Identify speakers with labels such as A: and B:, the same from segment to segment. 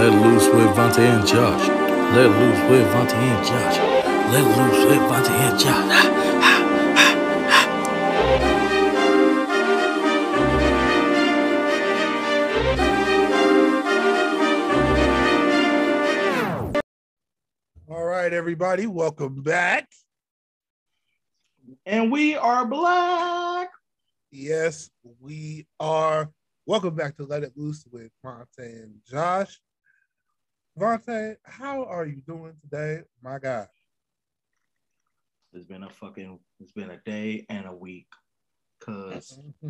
A: Let loose with Vonte and Josh. Let loose with Vonte and Josh. Let loose with Vonte and Josh.
B: All right, everybody, welcome back.
C: and we are black.
B: Yes, we are. Welcome back to Let It Loose with Vonte and Josh. Vonte, how are you doing today? My God.
C: It's been a fucking, it's been a day and a week. Cause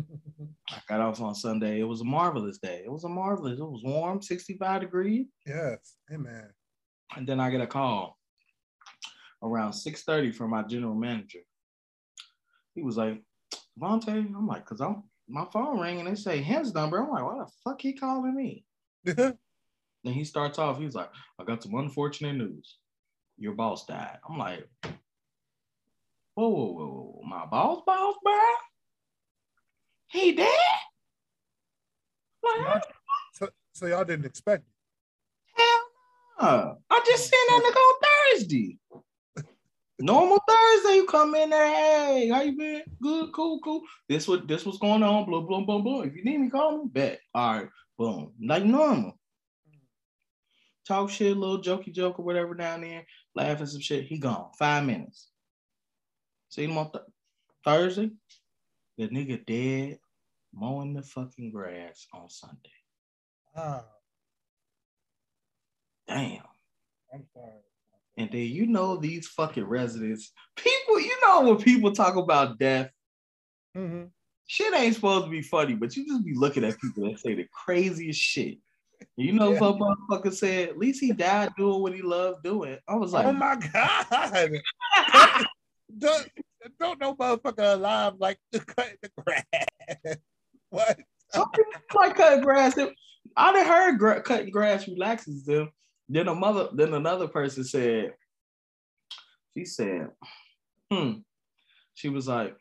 C: I got off on Sunday. It was a marvelous day. It was a marvelous. It was warm, 65 degrees.
B: yes, amen.
C: And then I get a call around 6:30 from my general manager. He was like, Vonte, I'm like, cause I'm my phone rang and they say his number. I'm like, why the fuck he calling me? Then he starts off, he's like, I got some unfortunate news. Your boss died. I'm like, whoa, whoa, whoa, whoa. My boss, boss, bro? He dead? Like,
B: so, so y'all didn't expect it.
C: hell no. I just seen that nigga on Thursday. Normal Thursday, you come in there, hey, how you been? Good, cool, cool. This what this was going on, blah, blah, blah, blah. If you need me, call me, back. All right, boom. Like normal. Talk shit, little jokey joke or whatever down there, laughing some shit. He gone. Five minutes. See him on th- Thursday. The nigga dead mowing the fucking grass on Sunday.
B: Ah,
C: Damn.
B: I'm sorry.
C: And then you know these fucking residents, people, you know when people talk about death,
B: Mhm.
C: shit ain't supposed to be funny, but you just be looking at people that say the craziest shit. You know
B: Yeah.
C: what motherfucker said? At least he died doing what he loved doing. I was like,
B: oh my God. don't, don't no motherfucker alive like to cut the grass. what?
C: some like cutting grass. I done heard gra- cutting grass relaxes them. Then a mother, then another person said, she said, hmm. She was like,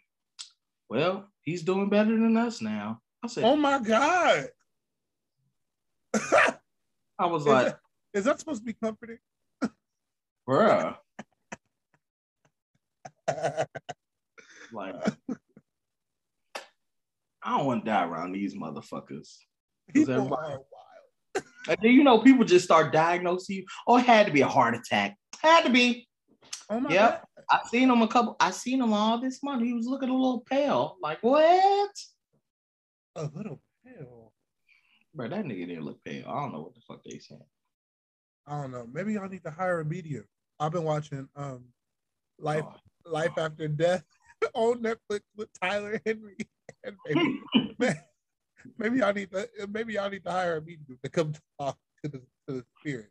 C: well, he's doing better than us now. I said,
B: Oh my God.
C: I was
B: Is
C: like,
B: that- is that supposed to be comforting?
C: bruh. Like, I don't want to die around these motherfuckers.
B: People
C: everybody-
B: are wild.
C: And then you know, people just start diagnosing you. Oh, it had to be a heart attack. Had to be.
B: Oh my
C: Yep.
B: God.
C: I seen him a couple. I seen him all this month. He was looking a little pale. Like what?
B: A little pale.
C: Bro, that nigga didn't look pale. I don't know what the fuck they saying.
B: I don't know. Maybe y'all need to hire a medium. I've been watching um Life
C: Oh,
B: Life After Death on Netflix with Tyler Henry. And maybe, maybe y'all need to maybe y'all need to hire a medium to come talk to the to the spirits.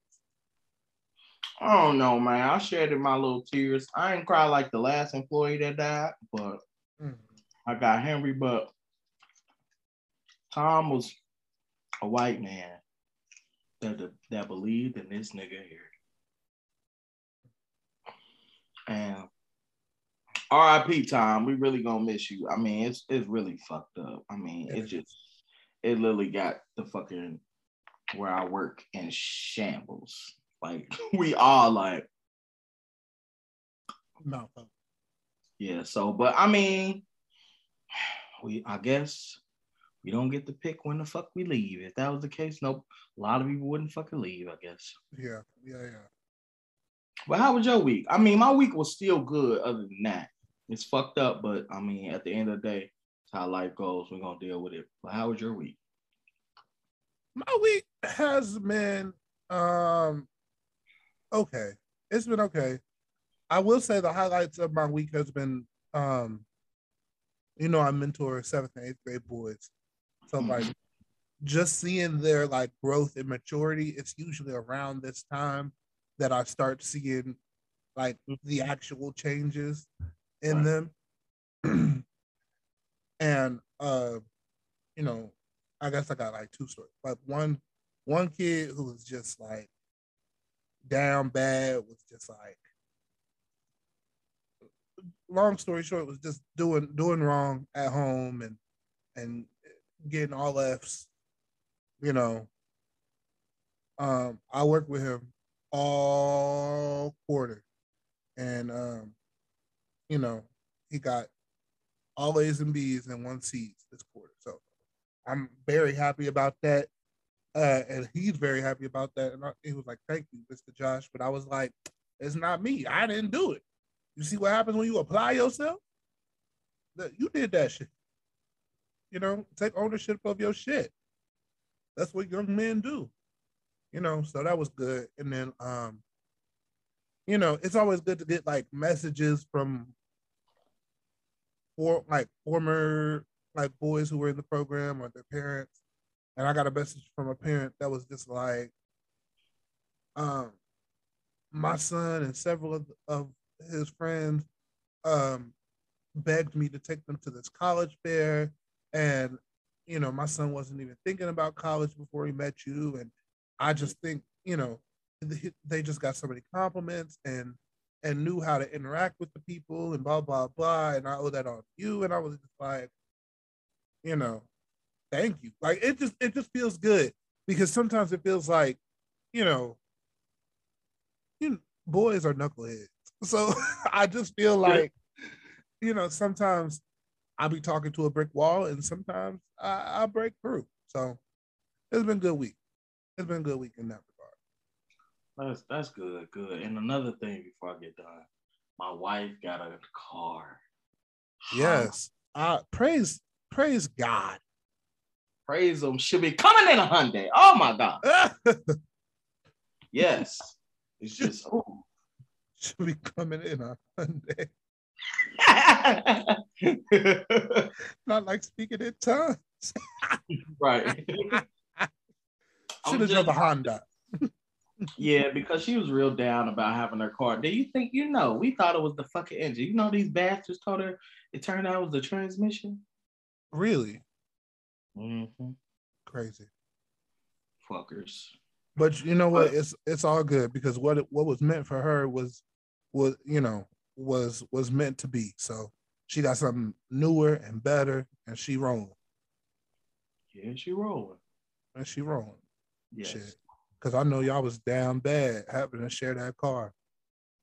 C: I don't know, man. I shared in my little tears. I ain't cry like the last employee that died, but
B: Mm.
C: I got Henry. But Tom was a white man that that believed in this nigga here. And R.I.P. Tom, we really gonna miss you. I mean, it's it's really fucked up. I mean, it just it literally got the fucking where I work in shambles. Like we all like,
B: No.
C: yeah. So, but I mean, we I guess we don't get to pick when the fuck we leave. If that was the case, nope. A lot of people wouldn't fucking leave. I guess.
B: Yeah, yeah, yeah.
C: But how was your week? I mean, my week was still good. Other than that, it's fucked up. But I mean, at the end of the day, it's how life goes. We're gonna deal with it. But how was your week?
B: My week has been um okay. It's been okay. I will say the highlights of my week has been um you know, I mentor seventh and eighth grade boys. So
C: Mhm.
B: like just seeing their like growth and maturity, it's usually around this time that I start seeing like the actual changes in them. and uh, you know, I guess I got like two stories. Like one one kid who was just like down bad was just like long story short was just doing doing wrong at home and and getting all F's, you know, Um, I worked with him all quarter, and um, you know, he got all A's and B's and one C's this quarter. So I'm very happy about that. Uh, and he's very happy about that. And I, he was like, "Thank you, Mr. Josh." But I was like, "It's not me. I didn't do it." You see what happens when you apply yourself? That you did that shit. You know, take ownership of your shit. That's what young men do. You know, so that was good. And then um, you know, it's always good to get like messages from for like former like boys who were in the program or their parents. And I got a message from a parent that was just like, um, my son and several of, of his friends um begged me to take them to this college fair and you know my son wasn't even thinking about college before he met you. And i just think you know they just got so many compliments and and knew how to interact with the people and blah blah blah. And i owe that on you. And i was just like you know thank you. Like it just it just feels good because sometimes it feels like you know you know, boys are knuckleheads. So i just feel like you know sometimes i'll be talking to a brick wall and sometimes i, I break through so it's been a good week it's been a good week in that regard.
C: that's that's good, good. And another thing before I get done, my wife got a car.
B: Yes. Uh praise praise God.
C: Praise him. She'll be coming in a Hyundai. Oh my God. yes. It's just oh.
B: She'll be coming in a Hyundai. Not like speaking in tongues.
C: right.
B: Should have drove a Honda
C: yeah, because she was real down about having her car. Do you think you know? We thought it was the fucking engine. You know, these bastards told her it turned out it was the transmission.
B: Really?
C: Mm-hmm.
B: Crazy.
C: Fuckers.
B: But you know what? It's it's all good because what it, what was meant for her was was you know was was meant to be. So she got something newer and better, and she rolling.
C: Yeah, she rolling.
B: And she rolling.
C: Yes. Shit.
B: Cause I know y'all was down bad having to share that car.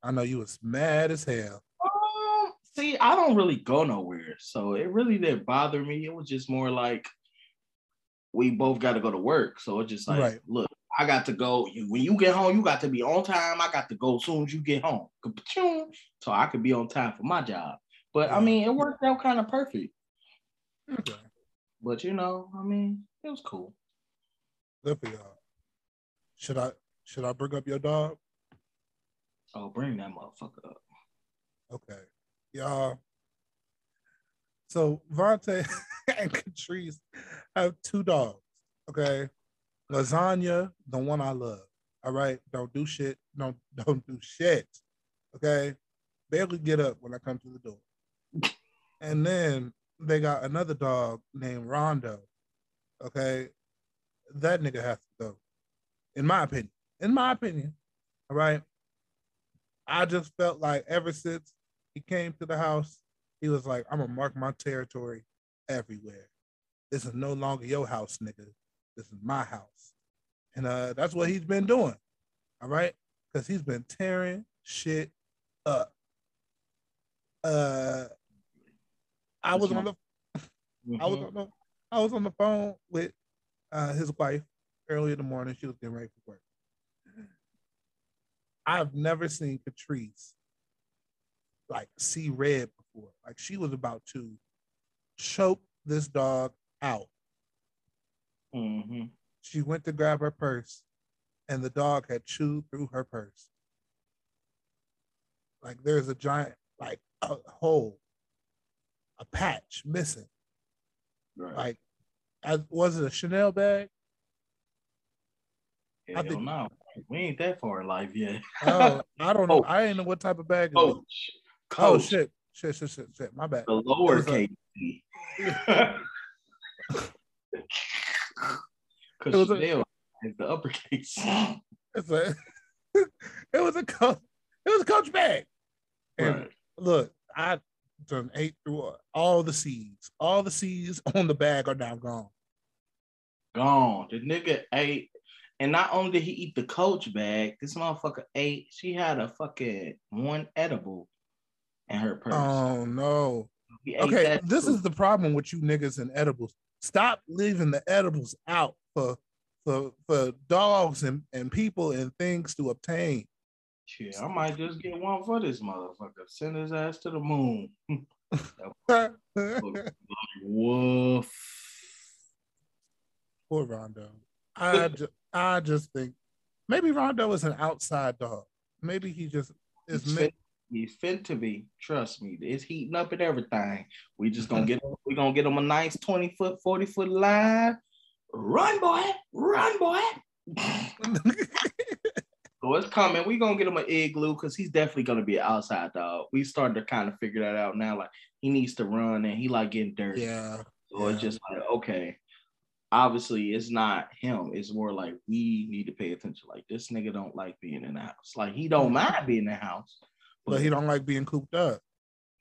B: I know you was mad as hell.
C: Um, see, I don't really go nowhere, so it really didn't bother me. It was just more like we both got to go to work, so it's just like, right. look, I got to go. When you get home, you got to be on time. I got to go as soon as you get home, so I could be on time for my job. But. I mean, it worked out kind of perfect. Okay. But you know, I mean, it was cool.
B: Good for y'all. Should I should I bring up your dog?
C: Oh, bring that motherfucker up.
B: Okay. Y'all. So Vonte and Catrice have two dogs. Okay. Lasagna, the one I love. All right. Don't do shit. Don't don't do shit. Okay. Barely get up when I come to the door. and then they got another dog named Rondo. Okay. That nigga has to go in my opinion. In my opinion, all right. I just felt like ever since he came to the house, he was like, I'm gonna mark my territory everywhere. This is no longer your house, nigga. This is my house. And uh that's what he's been doing. All right. Because he's been tearing shit up. Uh I was on the I was on the I was on the phone with uh his wife early in the morning. She was getting ready for work. I've never seen Catrice like see red before. Like she was about to choke this dog out.
C: Mm-hmm.
B: She went to grab her purse, and the dog had chewed through her purse. Like there's a giant, like a hole, a patch missing. Right. Like, as, was it a Chanel bag?
C: Hell I think no. We ain't that far in life yet.
B: oh, I don't know. I ain't know what type of bag.
C: Coach.
B: Oh shit. Shit, shit, shit, shit. My bad.
C: The lower case. Because Chanel is the uppercase.
B: It's a it was a coach, it was a coach bag. And right. look, I done ate through all the seeds. All the seeds on the bag are now gone.
C: Gone. The nigga ate And not only did he eat the coach bag, this motherfucker ate. She had a fucking one edible in her purse.
B: Oh no. Okay, this
C: too.
B: is the problem with you niggas and edibles. Stop leaving the edibles out for for for dogs and, and people and things to obtain.
C: Shit, I might just get one for this motherfucker. Send his ass to the moon. Woof.
B: Poor Rondo. I ju- I just think maybe Rondo is an outside dog. Maybe he just is meant.
C: He's fit to be. Trust me, it's heating up and everything. We just gonna get we gonna get him a nice twenty foot, forty foot line. Run, boy, run, boy. so it's coming. We gonna get him an igloo because he's definitely gonna be an outside dog. We starting to kind of figure that out now. Like he needs to run and he like getting dirty.
B: yeah.
C: So it's just like okay. Obviously, it's not him. It's more like we need to pay attention. Like this nigga don't like being in the house. Like he don't mind being in the house,
B: But he don't like being cooped up.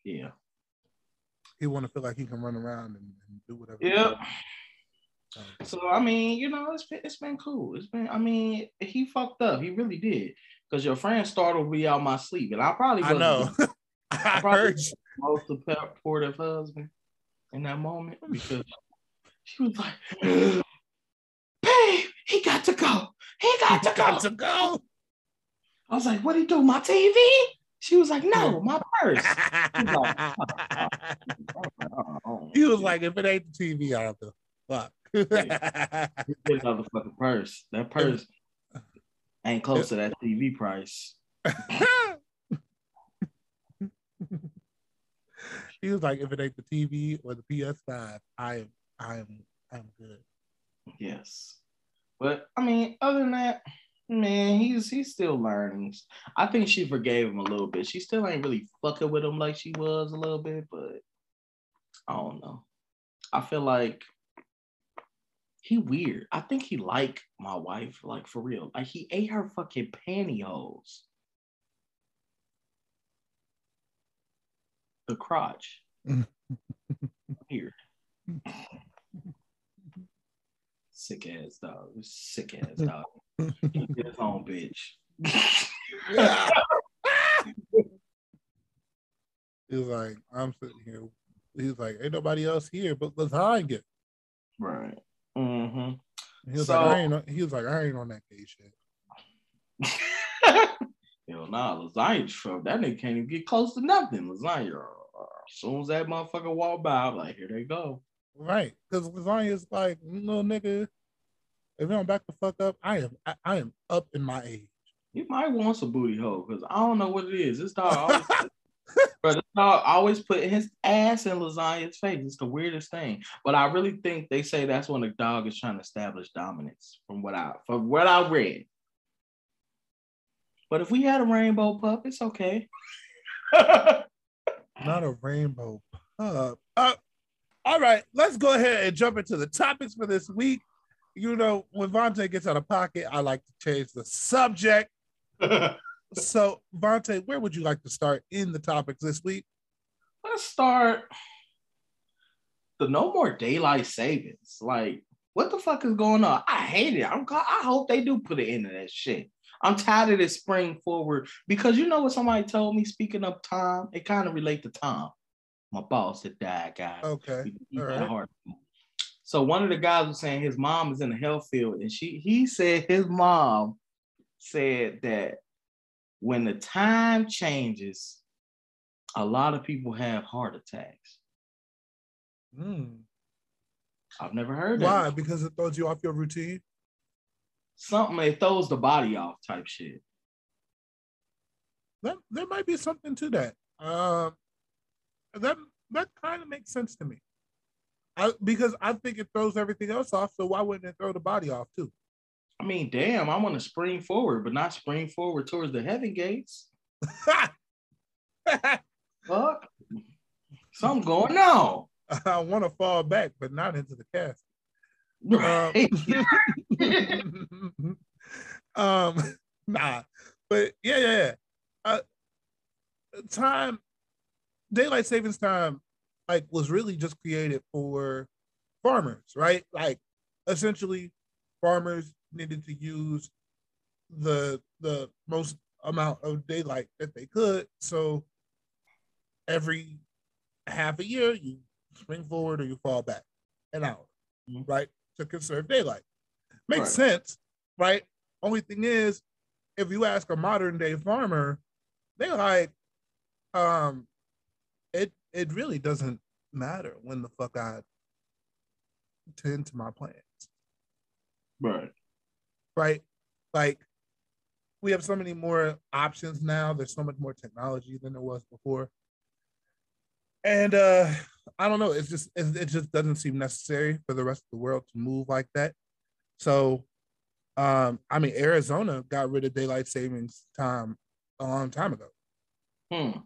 C: Yeah.
B: He want to feel like he can run around and, and do whatever. he
C: Yep.
B: So,
C: I mean, you know, it's been it's been cool. It's been. I mean, he fucked up. He really did. Because your friend startled me out my sleep, and I probably
B: I know. I
C: probably
B: heard you.
C: most supportive husband in that moment because she was like, "Babe, he got to go. He got to go."
B: got to go.
C: I was like, "What he do? My TV?" She was like, "No, my purse." Oh,
B: he was like, if it ain't the TV, I don't give a fuck.
C: Get another fucking purse. That purse ain't close to that TV price.
B: he was like, if it ain't the TV or the PS5, I am, I am, I'm good.
C: Yes. But I mean, other than that, man, he's he's still learning. I think she forgave him a little bit. She still ain't really fucking with him like she was a little bit, but I don't know. I feel like he weird. I think he like my wife, like for real. Like he ate her fucking pantyhose. The crotch. weird. Sick ass dog. Sick ass dog. His own bitch.
B: he was like, I'm sitting here. He was like, ain't nobody else here but lasagna.
C: right. Mm-hmm.
B: He was
C: So-
B: like, I ain't. On, he was like, I ain't on that gay shit.
C: Hell nah, lasagna truck. That nigga can't even get close to nothing. Lasagna. uh, As soon as that motherfucker walk by, I'm like, here they go.
B: Right. Because lasagna is like, little nigga, if you don't back the fuck up, I am I, I am up in my age.
C: You might want some booty hole because I don't know what it is. This dog always, bro, this dog always put his ass in lasagna's face. It's the weirdest thing. But I really think they say that's when the dog is trying to establish dominance. From what I from what I read. But if we had a rainbow pup, it's okay.
B: Not a rainbow pup. Uh, all right, let's go ahead and jump into the topics for this week. You know, when Vonte gets out of pocket, I like to change the subject. So, Vonte, where would you like to start in the topics this week?
C: Let's start the no more daylight savings. Like, what the fuck is going on? I hate it. I'm I hope they do put an end to that shit. I'm tired of this spring forward because you know what somebody told me. Speaking of Tom, it kind of relate to Tom, my boss that died, guys.
B: Okay.
C: He- he had a heart. So one of the guys was saying his mom is in the health field, and she he said his mom said that when the time changes, a lot of people have heart attacks.
B: Hmm.
C: I've never heard that.
B: Why? Because it throws you off your routine.
C: Something it throws the body off type shit.
B: That there might be something to that. Um, that that kind of makes sense to me. I, because I think it throws everything else off. So why wouldn't it throw the body off too?
C: I mean, damn, I want to spring forward, but not spring forward towards the heaven gates. Fuck. Something going on.
B: I want to fall back, but not into the cast.
C: Right.
B: um, nah, but yeah, yeah, yeah. Uh, time, daylight savings time, like was really just created for farmers, right? Like essentially, farmers needed to use the the most amount of daylight that they could. So every half a year, you spring forward or you fall back an hour,
C: Mhm.
B: right? To conserve daylight. Makes
C: Right.
B: sense, right? Only thing is, if you ask a modern day farmer, they're like, um, it it really doesn't matter when the fuck I tend to my plants,
C: Right.
B: right? Like we have so many more options now. There's so much more technology than there was before. And uh I don't know, it's just it, it just doesn't seem necessary for the rest of the world to move like that. So um I mean Arizona got rid of daylight savings time a long time ago.
C: Hmm.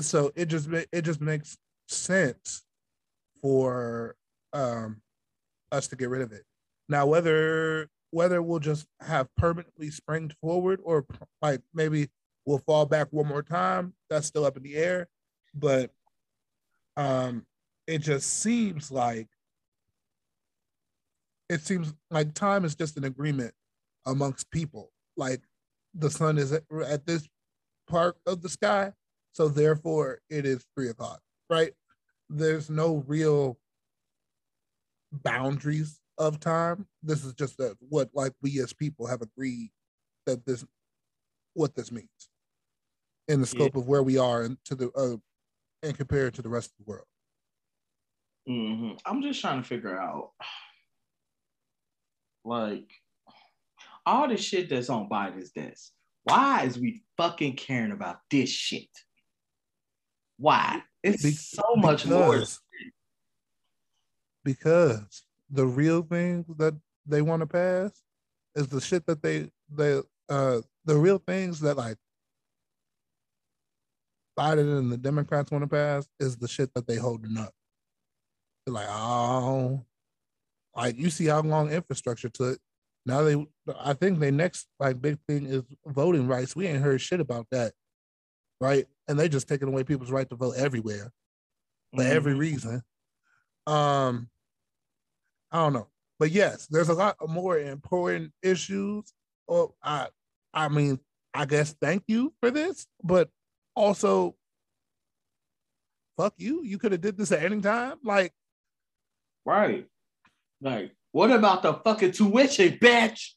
B: So it just it just makes sense for um us to get rid of it. Now whether whether we'll just have permanently springed forward or like maybe we'll fall back one more time that's still up in the air. But um it just seems like it seems like time is just an agreement amongst people. Like the sun is at, at this part of the sky so therefore it is three o'clock right? There's no real boundaries of time. This is just that what like we as people have agreed that this what this means in the scope of where we are and to the uh and compared to the rest of the world.
C: Hmm I'm just trying to figure out, like, all the shit that's on Biden's desk. Why is we fucking caring about this shit? Why? It's
B: Be-
C: so much more.
B: because- because the real things that they want to pass is the shit that they they uh the real things that like Biden and the Democrats want to pass is the shit that they holding up. They're like, oh, like you see how long infrastructure took. Now they, I think their next like big thing is voting rights. We ain't heard shit about that, right? And they're just taking away people's right to vote everywhere for every
C: Mhm.
B: reason. Um, I don't know, but yes, there's a lot more important issues. Or I, I mean, I guess thank you for this, but also, fuck you. You could have did this at any time. Like,
C: Right. Like, what about the fucking tuition, bitch?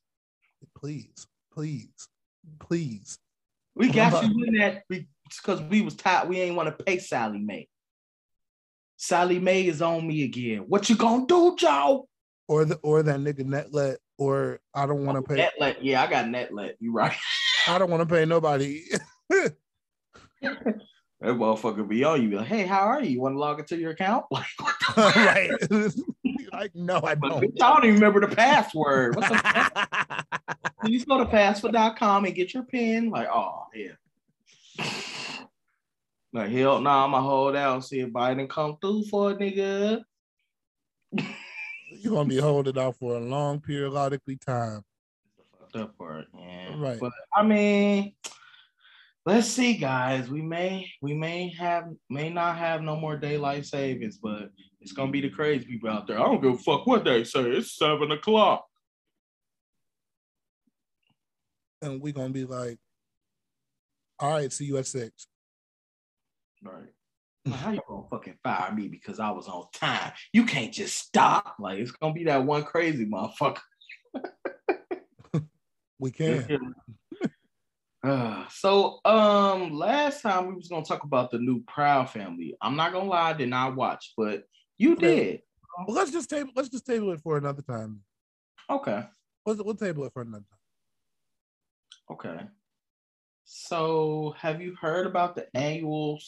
B: please, please, please.
C: We got you in that because we was tired. We ain't want to pay Sallie Mae. Sallie Mae is on me again. What you gonna do, Joe?
B: Or the or that nigga Nelnet. Or I don't want to pay.
C: Nelnet. Yeah, I got Nelnet. You right.
B: I don't want to pay nobody.
C: That motherfucker be on you. Be like, hey, how are you? You want to log into your account? Like, what the
B: right? like, no, I don't.
C: bitch, I don't even remember the password. What the fuck? Please go to password.com and get your pin. Like, oh, yeah. Like, hell nah, I'm going to hold out and see if Biden come through for a nigga.
B: You're gonna be holding out for a long periodically time.
C: fucked up part, yeah.
B: Right.
C: But I mean, let's see, guys. We may we may have may not have no more daylight savings, but it's gonna be the crazy people out there. I don't give a fuck what they say. It's seven o'clock.
B: And we're gonna be like, all right, see you at six.
C: Right. Like, how you gonna fucking fire me because I was on time? You can't just stop. Like it's gonna be that one crazy motherfucker.
B: We can.
C: Uh, so um last time we was gonna talk about the new Proud family. I'm not gonna lie, I did not watch, but you
B: Okay.
C: did.
B: Well, let's just table let's just table it for another time.
C: Okay.
B: We'll, we'll table it for another time.
C: Okay. So have you heard about the annual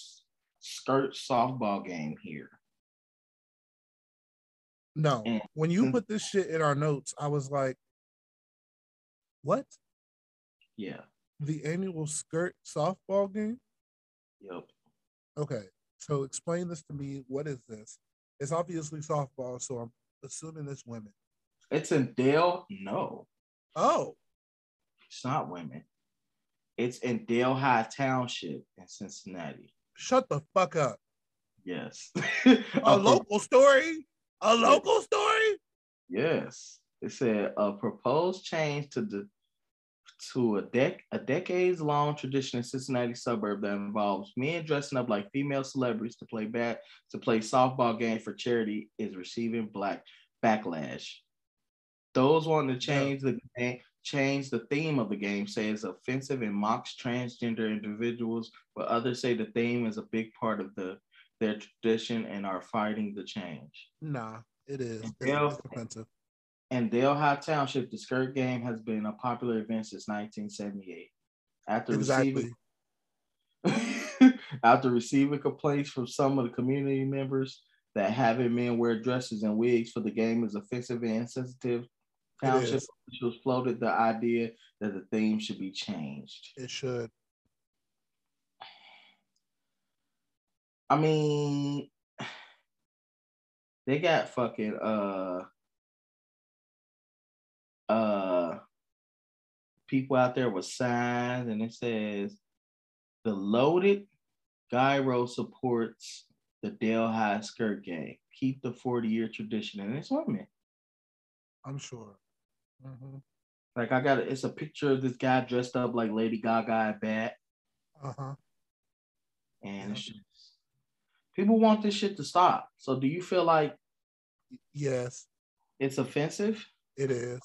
C: skirt softball game here?
B: No.
C: Mm.
B: When you
C: Mm.
B: put this shit in our notes, I was like, what?
C: Yeah.
B: The annual skirt softball game?
C: Yep.
B: Okay. So explain this to me. What is this? It's obviously softball, so I'm assuming it's women.
C: It's in Dale. No,
B: Oh,
C: it's not women. It's in Delhi Township in Cincinnati.
B: shut the fuck up.
C: Yes.
B: A local story? A local story?
C: Yes. It said a proposed change to the to a dec a decades long tradition in Cincinnati suburb that involves men dressing up like female celebrities to play bat to play softball game for charity is receiving black backlash. Those wanting to change the game, change the theme of the game say it's offensive and mocks transgender individuals, but others say the theme is a big part of the their tradition and are fighting the change.
B: Nah, it is. It's, it's offensive.
C: In Delhi Township, the skirt game has been a popular event since 1978. After
B: Exactly.
C: receiving after receiving complaints from some of the community members that having men wear dresses and wigs for the game is offensive and insensitive, township officials floated the idea that the theme should be changed.
B: It should.
C: I mean, they got fucking uh uh people out there with signs and it says the loaded gyro supports the Delhi skirt game. Keep the 40 year tradition and it's women.
B: I'm sure. Mhm.
C: Like I got it's a picture of this guy dressed up like Lady Gaga at bat.
B: Uh-huh.
C: And it's just people want this shit to stop. So do you feel like
B: Yes,
C: it's offensive?
B: it is.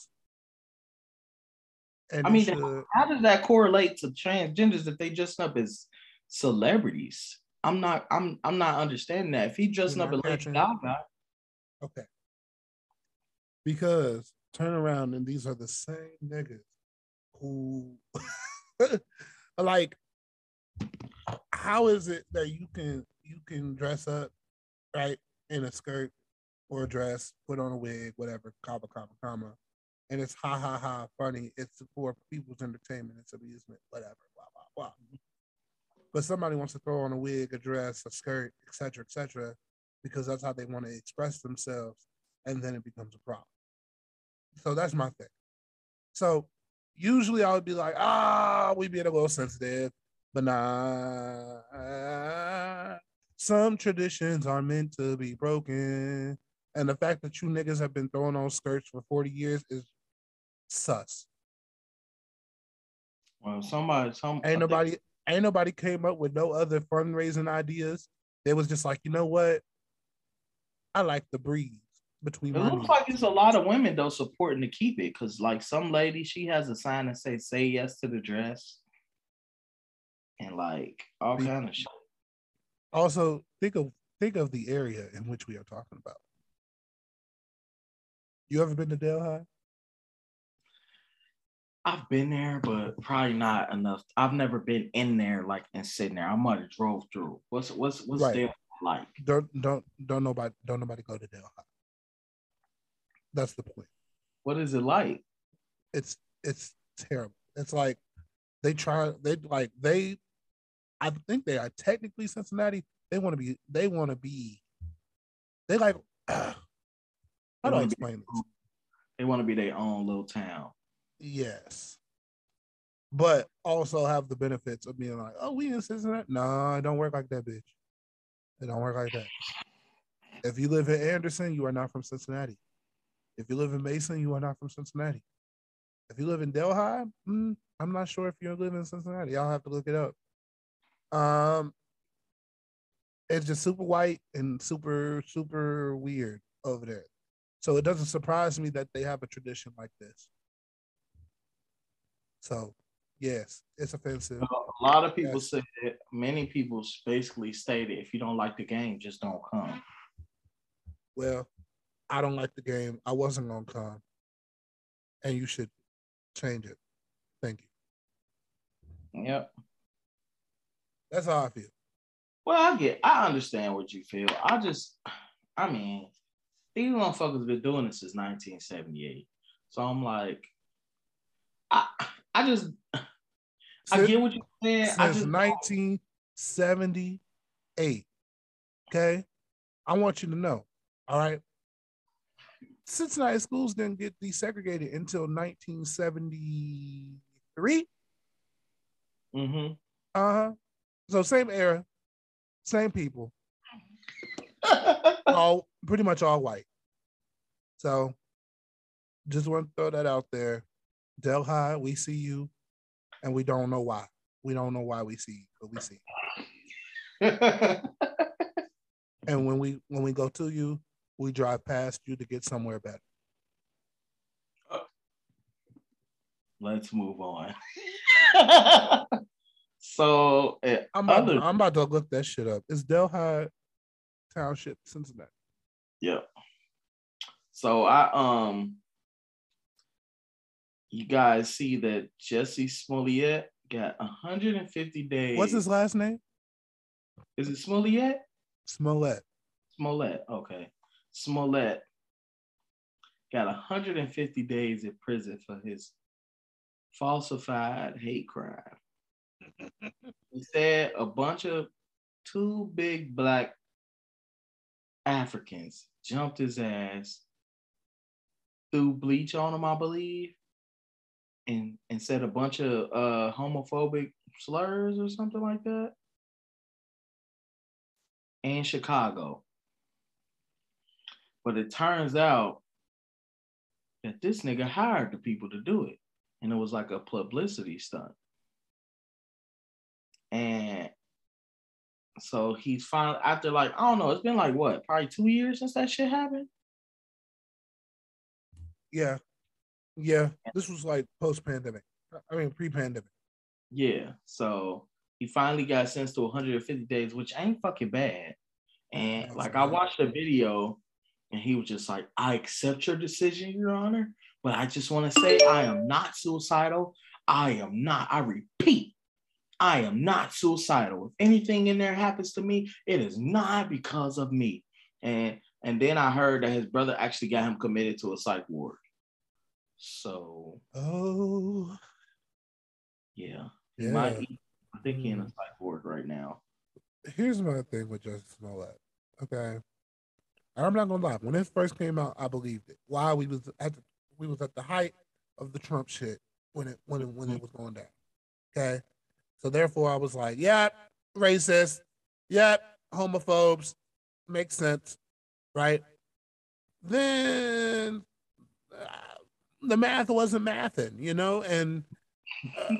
B: And
C: I mean,
B: should.
C: how does that correlate to transgenders if they dressed up as celebrities? I'm not. I'm. I'm not understanding that. If he dressing
B: You're
C: up as Lady Gaga,
B: Okay. Because turn around and these are the same niggas who like how is it that you can you can dress up right in a skirt or a dress, put on a wig, whatever, comma, comma, comma, and it's ha ha ha funny. It's for people's entertainment, it's amusement, whatever, blah blah blah. But somebody wants to throw on a wig, a dress, a skirt, etc., etc., because that's how they want to express themselves, and then it becomes a problem. So that's my thing. So usually I would be like, ah, we being a little sensitive, but nah. Some traditions are meant to be broken. And the fact that you niggas have been throwing on skirts for 40 years is sus.
C: well, somebody, some
B: Ain't
C: think-
B: nobody, ain't nobody came up with no other fundraising ideas. They was just like, you know what? I like the breeze between
C: It looks like it's a lot of women though supporting to keep it, cause like some lady, she has a sign that say "Say yes to the dress," and like all kind of shit.
B: Also, think of think of the area in which we are talking about. You ever been to Delhi?
C: I've been there, but probably not enough. I've never been in there like and sitting there. I might have drove through. What's what's what's
B: Right.
C: there like?
B: Don't don't don't nobody don't nobody go to Delhi. That's the point.
C: What is it like?
B: It's it's terrible. It's like they try they like they I think they are technically Cincinnati. They want to be they want to be they like how do I
C: wanna
B: explain this?
C: They want to be their own little town.
B: Yes. But also have the benefits of being like, oh, we in Cincinnati. No, it don't work like that, bitch. It don't work like that. If you live in Anderson, you are not from Cincinnati. If you live in Mason, you are not from Cincinnati. If you live in Delhi, mm, I'm not sure if you live in Cincinnati. I'll have to look it up. Um, it's just super white and super super weird over there. So it doesn't surprise me that they have a tradition like this. So, yes, it's offensive.
C: A lot of people
B: Yes.
C: said, many people basically stated, if you don't like the game, just don't come.
B: Well, I don't like the game. I wasn't gonna come, and you should change it. Thank you.
C: Yep.
B: That's how I feel.
C: Well, I get, I understand what you feel. I just, I mean, these motherfuckers been doing this since 1978. So I'm like, I, I just, I get what you're saying. I
B: since
C: just,
B: 1978. Okay, I want you to know. All right, Cincinnati schools didn't get desegregated until 1973.
C: hmm
B: Uh huh. So same era, same people. all pretty much all white. So Just want to throw that out there. Delhi, we see you, and we don't know why. We don't know why we see you, but we see. You. And when we when we go to you, we drive past you to get somewhere better.
C: Let's move on. so, uh,
B: I'm about,
C: other,
B: I'm about to look that shit up. Is Delhi Township, Cincinnati?
C: yeah. So I um, you guys see that Jussie Smollett got 150 days.
B: What's his last name?
C: Is it Smollett?
B: Smollett.
C: Smollett. Okay. Smollett got 150 days in prison for his falsified hate crime. he said a bunch of two big black Africans jumped his ass, threw bleach on him, I believe, and and said a bunch of uh homophobic slurs or something like that. In Chicago. But it turns out that this nigga hired the people to do it. And it was like a publicity stunt. And so he's finally after like, I don't know, it's been like what, probably two years since that shit happened.
B: Yeah. Yeah. This was like post pandemic. I mean pre pandemic.
C: Yeah. So he finally got sentenced to 150 days, which ain't fucking bad. And
B: That's
C: like I watched the video and he was just like, I accept your decision, Your Honor, but I just want to say I am not suicidal. I am not, I repeat, I am not suicidal. If anything in there happens to me, it is not because of me. And and then I heard that his brother actually got him committed to a psych ward. So
B: Oh
C: yeah,
B: yeah.
C: be, I think he in a hmm. psych ward right now.
B: Here's my thing with Justice Smollett. Okay. I'm not gonna lie. When it first came out, I believed it. Why we was at the we was at the height of the Trump shit when it when it when it was going down. Okay. So therefore I was like, yep, racist, yep, homophobes, makes sense, right? Then uh, the math wasn't mathing, you know, and uh,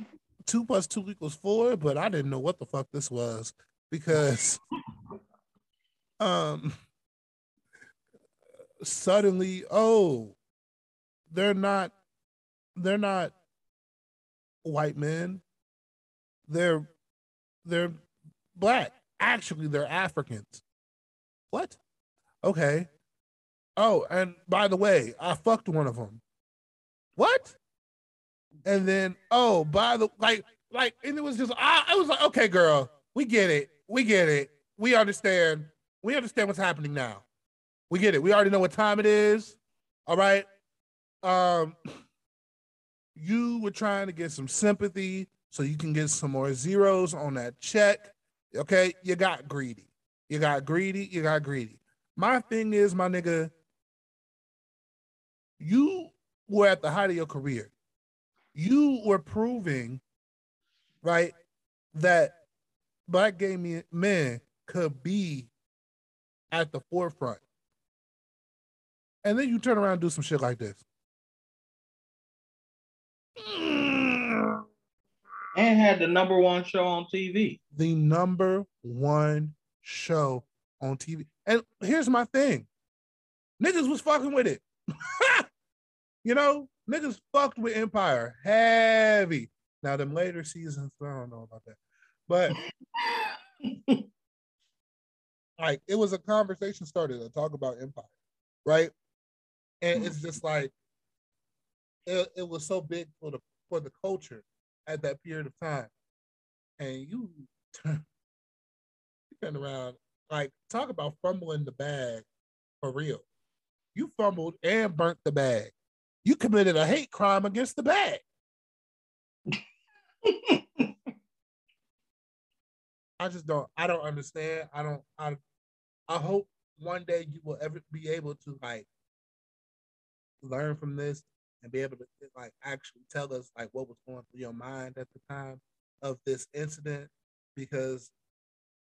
B: two plus two equals four, but I didn't know what the fuck this was because um suddenly oh they're not they're not white men. They're they're black. Actually they're africans. What? Okay. Oh and by the way i fucked one of them what? And then oh by the like like and it was just I, I was like okay girl we get it. We get it. We understand. We understand what's happening now we get it. We already know what time it is. All right? Um you were trying to get some sympathy so you can get some more zeros on that check. Okay? You got greedy. You got greedy. You got greedy. My thing is my nigga you were at the height of your career. You were proving right that black gay men could be at the forefront and then you turn around and do some shit like this
C: And had the number one show on TV.
B: the number one show on TV. And here's my thing niggas was fucking with it. you know, niggas fucked with Empire heavy. Now, them later seasons, I don't know about that. But like, it was a conversation started to talk about Empire, right? And it's just like, it, it was so big for the for the culture at that period of time. And you turn, you turn around, like, talk about fumbling the bag for real. You fumbled and burnt the bag. You committed a hate crime against the bag. I just don't. I don't understand. I don't. I. I hope one day you will ever be able to like learn from this and be able to like actually tell us like what was going through your mind at the time of this incident because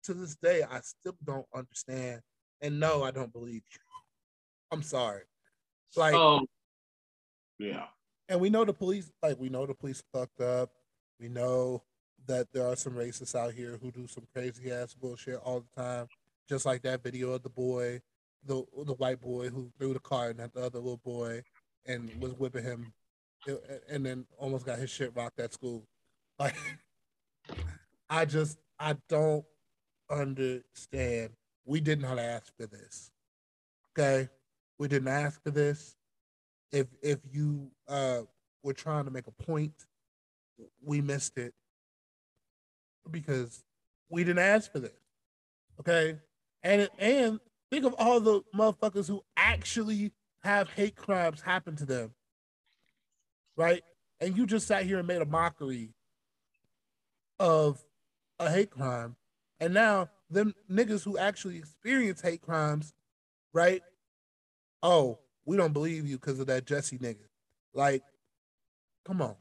B: to this day I still don't understand and no I don't believe you. I'm sorry. Like
C: so Yeah.
B: And we know the police, like we know the police fucked up. We know that there are some racists out here who do some crazy ass bullshit all the time. Just like that video of the boy, the the white boy who threw the card at the other little boy and was whipping him, and then almost got his shit rocked at school. Like, I just I don't understand. We did not ask for this. Okay, we didn't ask for this. If if you uh were trying to make a point, we missed it because we didn't ask for this. Okay, and and think of all the motherfuckers who actually have hate crimes happen to them, right? And you just sat here and made a mockery of a hate crime, and now them niggas who actually experience hate crimes, right? Oh, we don't believe you because of that Jussie nigga. Like, come on,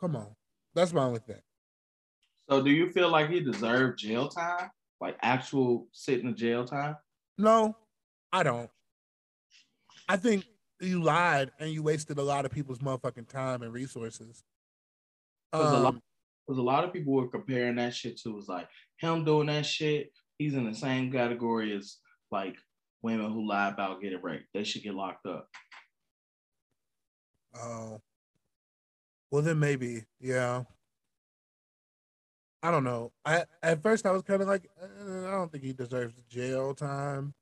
B: come on. That's wrong with that.
C: So, do you feel like he deserved jail time, like actual sitting in jail time?
B: No, I don't. I think you lied and you wasted a lot of people's motherfucking time and resources.
C: Because um, a, lot, a lot of people were comparing that shit to was like him doing that shit. He's in the same category as like women who lie about getting raped. They should get locked up.
B: Oh, well then maybe, yeah. I don't know. I at first I was kind of like, uh, I don't think he deserves jail time.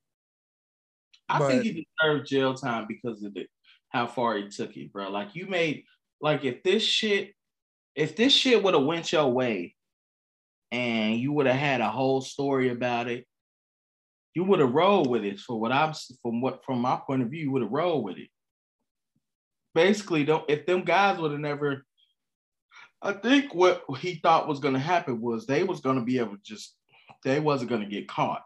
C: I but, think he deserved jail time because of the how far he took it, bro. Like you made like if this shit, if this shit would have went your way, and you would have had a whole story about it, you would have rolled with it. For what I'm from what from my point of view, you would have rolled with it. Basically, don't if them guys would have never I think what he thought was gonna happen was they was gonna be able to just they wasn't gonna get caught.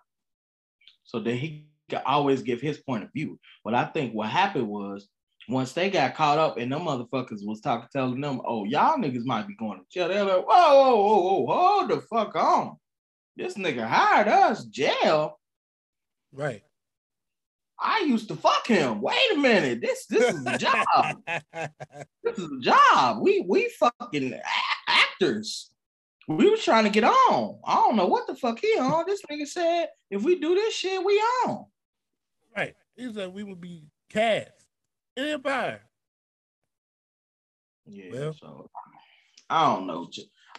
C: So then he could always give his point of view. But I think what happened was once they got caught up and them motherfuckers was talking, telling them, oh, y'all niggas might be going to jail. They're like, whoa, whoa, whoa, whoa, hold the fuck on. This nigga hired us, jail.
B: Right.
C: I used to fuck him. Wait a minute. This this is a job. this is a job. We we fucking actors. We was trying to get on. I don't know what the fuck he on. This nigga said if we do this shit, we on.
B: Right. He said we would be cast in Empire.
C: Yeah. Well, so I don't know.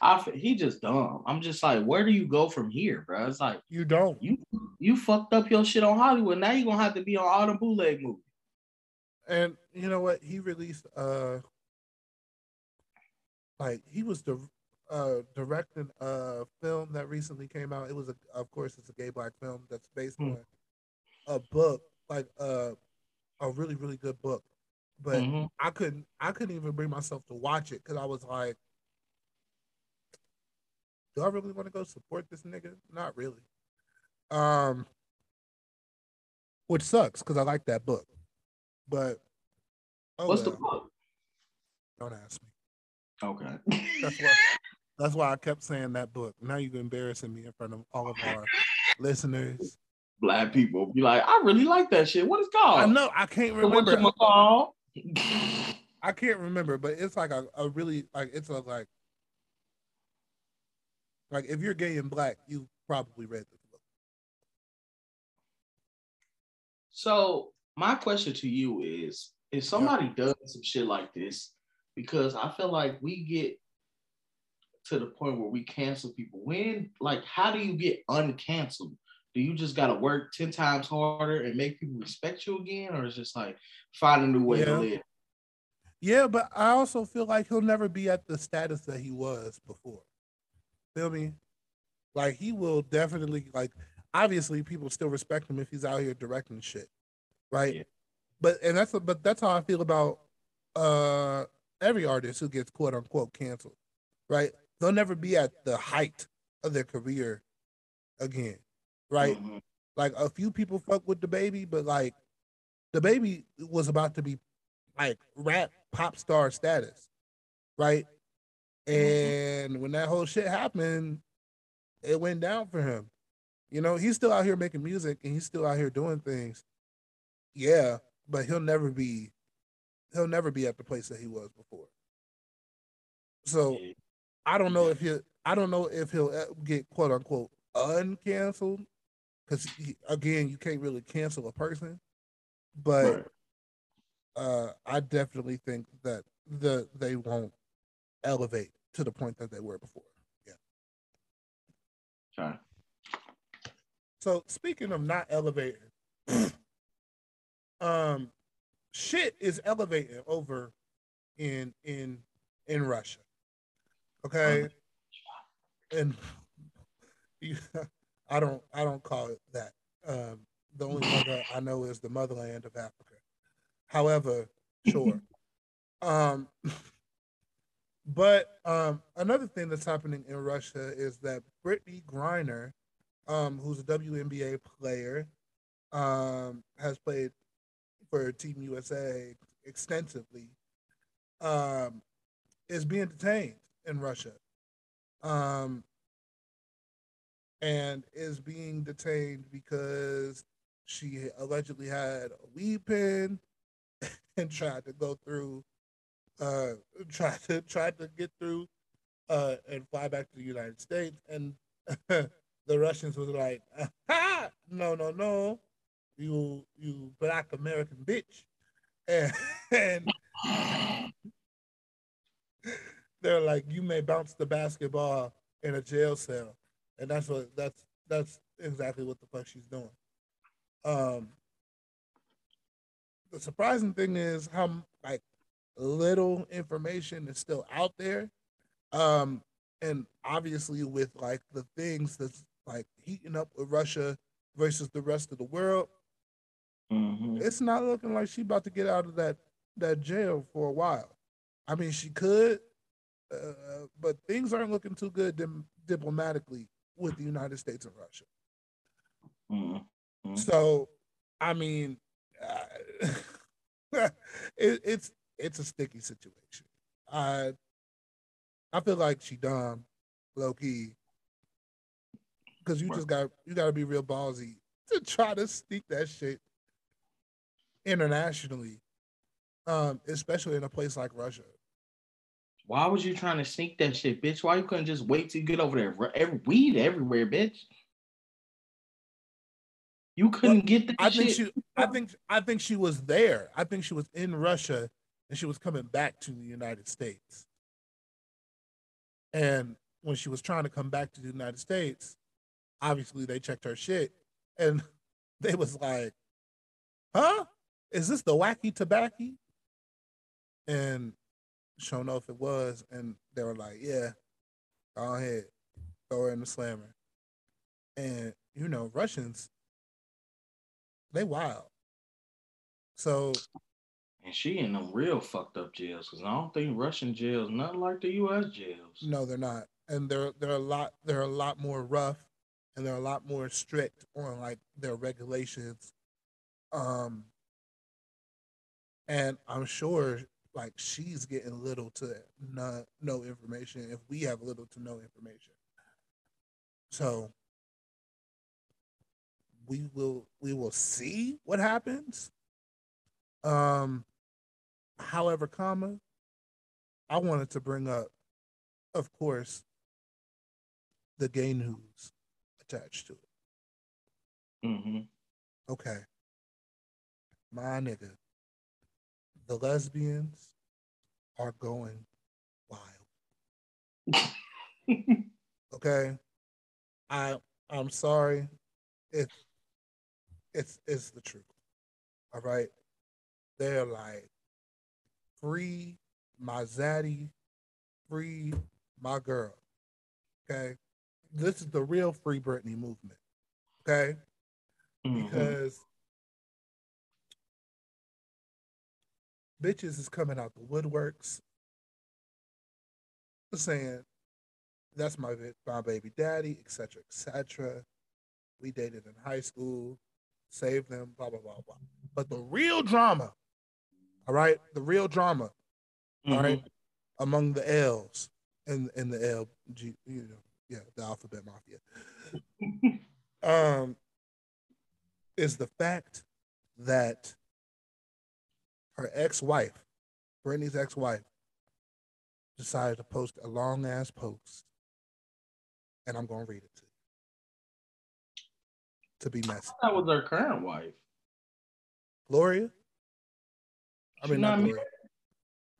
C: I he just dumb. I'm just like, where do you go from here, bro? It's like
B: you don't.
C: You you fucked up your shit on Hollywood. Now you're gonna have to be on all the bootleg movies.
B: And you know what? He released uh like he was the uh directing a film that recently came out. It was a of course it's a gay black film that's based mm. on a book, like uh a really, really good book. But mm-hmm. I couldn't I couldn't even bring myself to watch it because I was like do I really want to go support this nigga? Not really. Um, which sucks because I like that book. But
C: oh what's well. the book?
B: Don't ask me.
C: Okay.
B: That's why. That's why I kept saying that book. Now you're embarrassing me in front of all of our listeners.
C: Black people be like, I really like that shit. What is called?
B: I know. I can't remember. I can't remember, but it's like a, a really like it's a like like if you're gay and black, you probably read this book.
C: So my question to you is: If somebody yeah. does some shit like this, because I feel like we get to the point where we cancel people. When, like, how do you get uncanceled? Do you just gotta work ten times harder and make people respect you again, or is just like find a new way
B: yeah.
C: to live?
B: Yeah, but I also feel like he'll never be at the status that he was before. Feel me? Like he will definitely like obviously people still respect him if he's out here directing shit. Right? Yeah. But and that's but that's how I feel about uh every artist who gets quote unquote canceled. Right? They'll never be at the height of their career again. Right? Mm-hmm. Like a few people fuck with the baby, but like the baby was about to be like rap pop star status. Right? Mm-hmm. And when that whole shit happened, it went down for him. You know, he's still out here making music and he's still out here doing things. Yeah, but he'll never be he'll never be at the place that he was before. So I don't know if he I don't know if he'll get quote unquote uncanceled because again you can't really cancel a person, but
C: Right.
B: uh, I definitely think that the they won't elevate to the point that they were before. Yeah.
C: Okay.
B: So speaking of not elevating, um, shit is elevating over in in in Russia. Okay, and you, I don't I don't call it that. Um, the only mother I know is the motherland of Africa. However, sure. um, but um, another thing that's happening in Russia is that Brittney Griner, um, who's a WNBA player, um, has played for Team USA extensively, um, is being detained in Russia, um, and is being detained because she allegedly had a weed pen and tried to go through, uh, tried to tried to get through, uh, and fly back to the United States, and the Russians was like, "Ha! No, no, no, you you black American bitch," and, and they're like, "You may bounce the basketball in a jail cell," and that's what that's that's exactly what the fuck she's doing. Um, the surprising thing is how like little information is still out there. Um, and obviously with like the things that's like heating up with Russia versus the rest of the world,
C: Mhm.
B: it's not looking like she about to get out of that that jail for a while. I mean, she could, uh, but things aren't looking too good dim- diplomatically with the United States and Russia.
C: Mhm. Mhm.
B: So, I mean, uh, it, it's it's a sticky situation. I I feel like she dumb, low key, because you
C: Right.
B: just got you got to be real ballsy to try to sneak that shit internationally, um, especially in a place like Russia.
C: Why was you trying to sneak that shit, bitch? Why you couldn't just wait till you get over there? Every weed everywhere, bitch. You couldn't get that
B: I
C: shit.
B: think she I think I think she was there. I think she was in Russia and she was coming back to the United States. And when she was trying to come back to the United States, obviously they checked her shit and they was like, "Huh? Is this the wacky tobacco?" And sure enough, it was. And they were like, "Yeah, go ahead, throw her in the slammer." And you know, Russians, they wild. So
C: and she in them real fucked up jails because I don't think Russian jails nothing like the U.S. jails.
B: No, they're not, and they're they're a lot they're a lot more rough, and they're a lot more strict on like their regulations. Um, and I'm sure like she's getting little to no no information if we have little to no information. So we will we will see what happens. Um, however, comma, I wanted to bring up of course, the gay news attached to it.
C: hmm
B: Okay. My nigga, the lesbians are going wild. Okay. I I'm sorry. It's it's it's the truth. All right. They're like free my zaddy, free my girl. Okay. This is the real free Britney movement. Okay.
C: Mhm.
B: Because bitches is coming out the woodworks saying that's my my baby daddy, etc., etc. We dated in high school, saved them, blah blah blah blah. But the real drama, all right, the real drama, all
C: Mhm.
B: right, among the L's and in the L G, you know, yeah, the alphabet mafia, um, is the fact that her ex-wife, Brittney's ex-wife, decided to post a long ass post, and I'm gonna read it to you. To be messy,
C: That was her current wife.
B: Gloria. I mean, not
C: not
B: Gloria.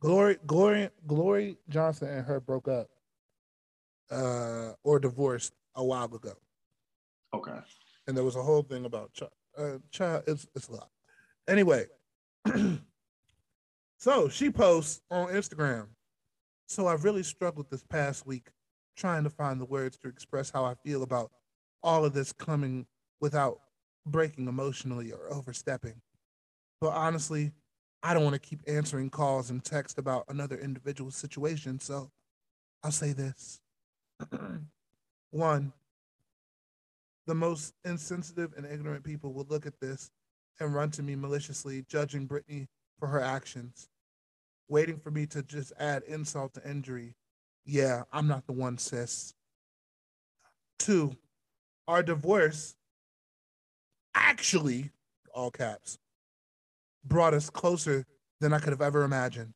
B: Glory, Glory, Glory Johnson and her broke up, uh, or divorced a while ago,
C: Okay.
B: and there was a whole thing about child. Uh, child, it's it's a lot. Anyway, so she posts on Instagram. So I've really struggled this past week trying to find the words to express how I feel about all of this coming without breaking emotionally or overstepping. But honestly, I don't want to keep answering calls and text about another individual situation. So I'll say this. One, the most insensitive and ignorant people will look at this and run to me maliciously, judging Brittney for her actions, waiting for me to just add insult to injury. Yeah, I'm not the one, sis. Two, our divorce actually, all caps, brought us closer than I could have ever imagined.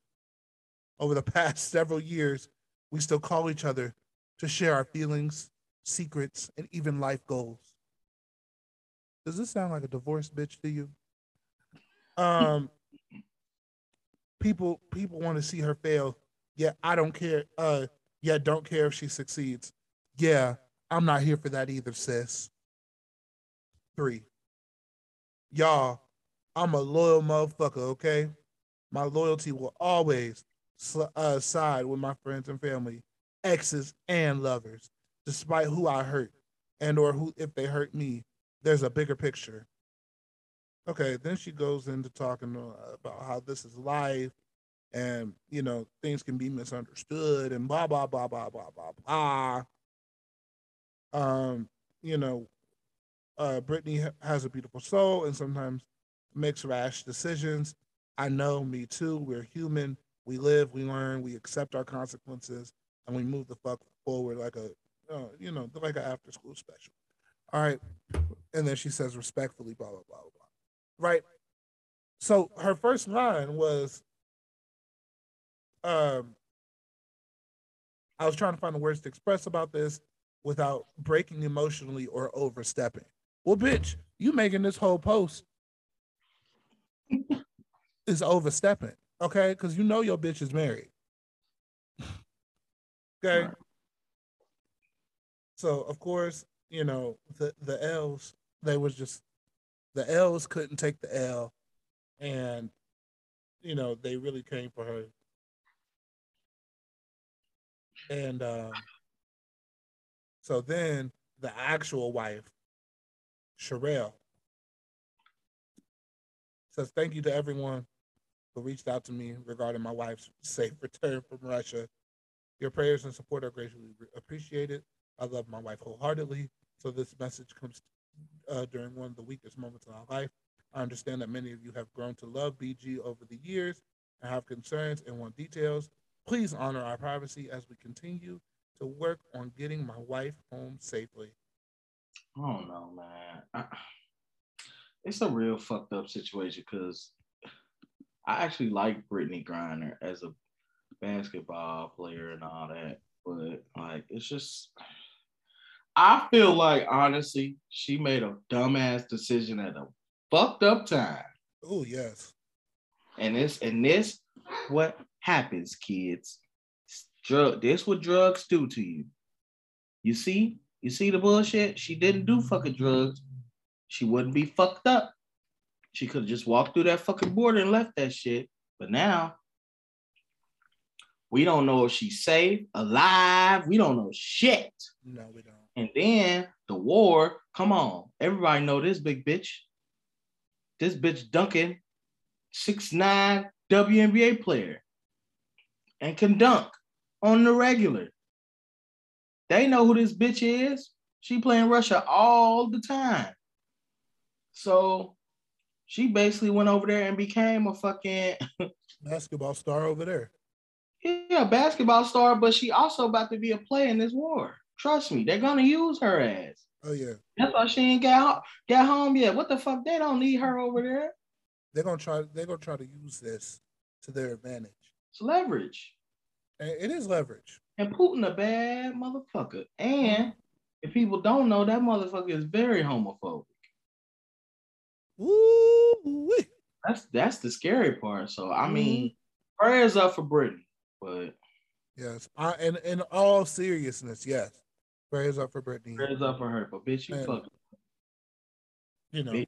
B: Over the past several years, we still call each other to share our feelings, secrets, and even life goals. Does this sound like a divorced bitch to you? Um, people people want to see her fail. Yeah, I don't care. Uh, yeah, don't care if she succeeds. Yeah, I'm not here for that either, sis. Three. Y'all, I'm a loyal motherfucker, okay? My loyalty will always uh, side with my friends and family, exes and lovers, despite who I hurt and or who if they hurt me. There's a bigger picture. Okay, then she goes into talking uh, about how this is life and you know things can be misunderstood and blah blah blah blah blah blah blah. Um, you know, uh, Brittney has a beautiful soul and sometimes makes rash decisions. I know, me too. We're human. We live, we learn, we accept our consequences, and we move the fuck forward like a, uh, you know, like an after school special. All right. And then she says respectfully, blah, blah, blah, blah, blah. Right. So her first line was, um, I was trying to find the words to express about this without breaking emotionally or overstepping. Well, bitch, you making this whole post is overstepping, okay? Because you know your bitch is married. okay.
C: Right.
B: So of course, you know, the the L's, they was just the L's couldn't take the L and you know, they really came for her. And um so then the actual wife, Cherelle, says thank you to everyone who reached out to me regarding my wife's safe return from Russia. Your prayers and support are greatly appreciated. I love my wife wholeheartedly. So this message comes uh, during one of the weakest moments in our life. I understand that many of you have grown to love BG over the years and have concerns and want details. Please honor our privacy as we continue to work on getting my wife home safely.
C: Oh don't man. I, it's a real fucked up situation because I actually like Brittney Griner as a basketball player and all that, but like it's just I feel like honestly she made a dumbass decision at a fucked up time,
B: Oh yes.
C: and this and this what happens, kids. Drug. This what drugs do to you. You see, you see the bullshit. She didn't do fucking drugs. She wouldn't be fucked up. She could have just walked through that fucking border and left that shit. But now we don't know if she's safe, alive. We don't know shit.
B: No, we don't.
C: And then the war, come on. Everybody know this big bitch. This bitch Duncan, six nine WNBA player, and can dunk on the regular. They know who this bitch is. She playing Russia all the time. So she basically went over there and became a fucking
B: Basketball star over there.
C: yeah, basketball star, but she also about to be a player in this war. Trust me, they're gonna use her ass.
B: Oh yeah.
C: That's why she ain't got got home yet. What the fuck? They don't need her over there.
B: They're gonna try they're gonna try to use this to their advantage.
C: It's leverage.
B: It is leverage.
C: And Putin a bad motherfucker. And mm-hmm. if people don't know, that motherfucker is very homophobic.
B: Ooh,
C: That's that's the scary part. So I mean, mm-hmm. prayers up for Brittney, but
B: yes, I, and in all seriousness, yes, prayers up for Brittney.
C: prayers up for her. But bitch, you
B: Man.
C: fucking.
B: You know,
C: Bitch.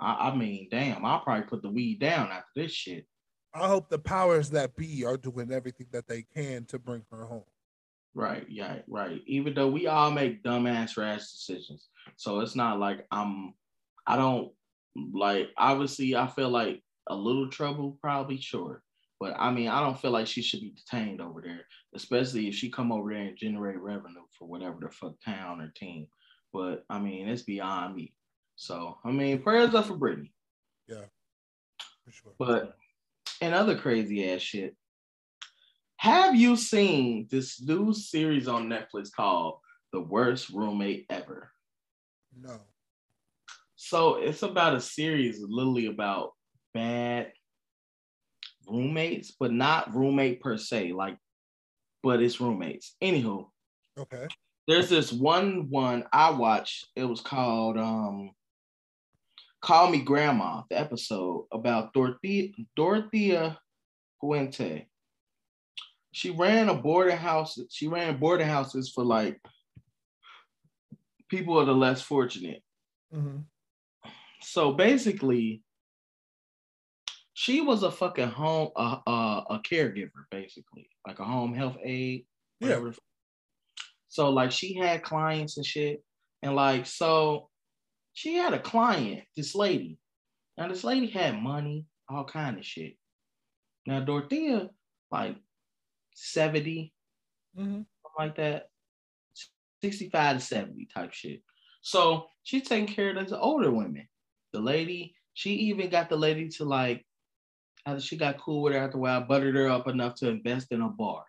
C: I, I mean, damn, I'll probably put the weed down after this shit.
B: I hope the powers that be are doing everything that they can to bring her home.
C: Right, yeah, right. Even though we all make dumbass rash decisions. So it's not like I'm I don't like obviously I feel like a little trouble, probably sure. But I mean, I don't feel like she should be detained over there, especially if she come over there and generate revenue for whatever the fuck town or team. But I mean, it's beyond me. So I mean, prayers up for Brittney.
B: Yeah, for sure.
C: But and other crazy ass shit. Have you seen this new series on Netflix called The Worst Roommate Ever?
B: no.
C: So it's about a series literally about bad roommates, but not roommate per se, like, but it's roommates. Anywho,
B: Okay.
C: there's this one one I watched. It was called um Call Me Grandma, the episode about Dorothea Dorothea Puente. She ran a boarding house, she ran boarding houses for like people of the less fortunate.
B: hmm
C: So basically, she was a fucking home a a, a caregiver, basically, like a home health aide.
B: Yeah.
C: whatever. So like she had clients and shit, and like so, she had a client, this lady. Now this lady had money, all kind of shit. Now Dorothea, like seventy,
B: hmm
C: something like that, sixty-five to seventy type shit. So she's taking care of those older women. The lady, she even got the lady to like, she got cool with her after a while, buttered her up enough to invest in a bar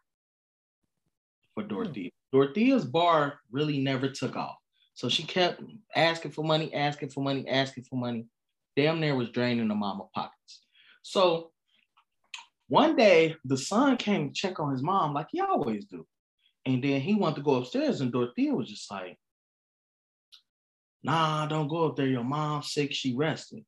C: for hmm. Dorothea. Dorothea's bar really never took off. So she kept asking for money, asking for money, asking for money. Damn near was draining the mama pockets. So one day the son came to check on his mom like he always do. And then he wanted to go upstairs, and Dorothea was just like, nah, don't go up there. Your mom's sick, she rested.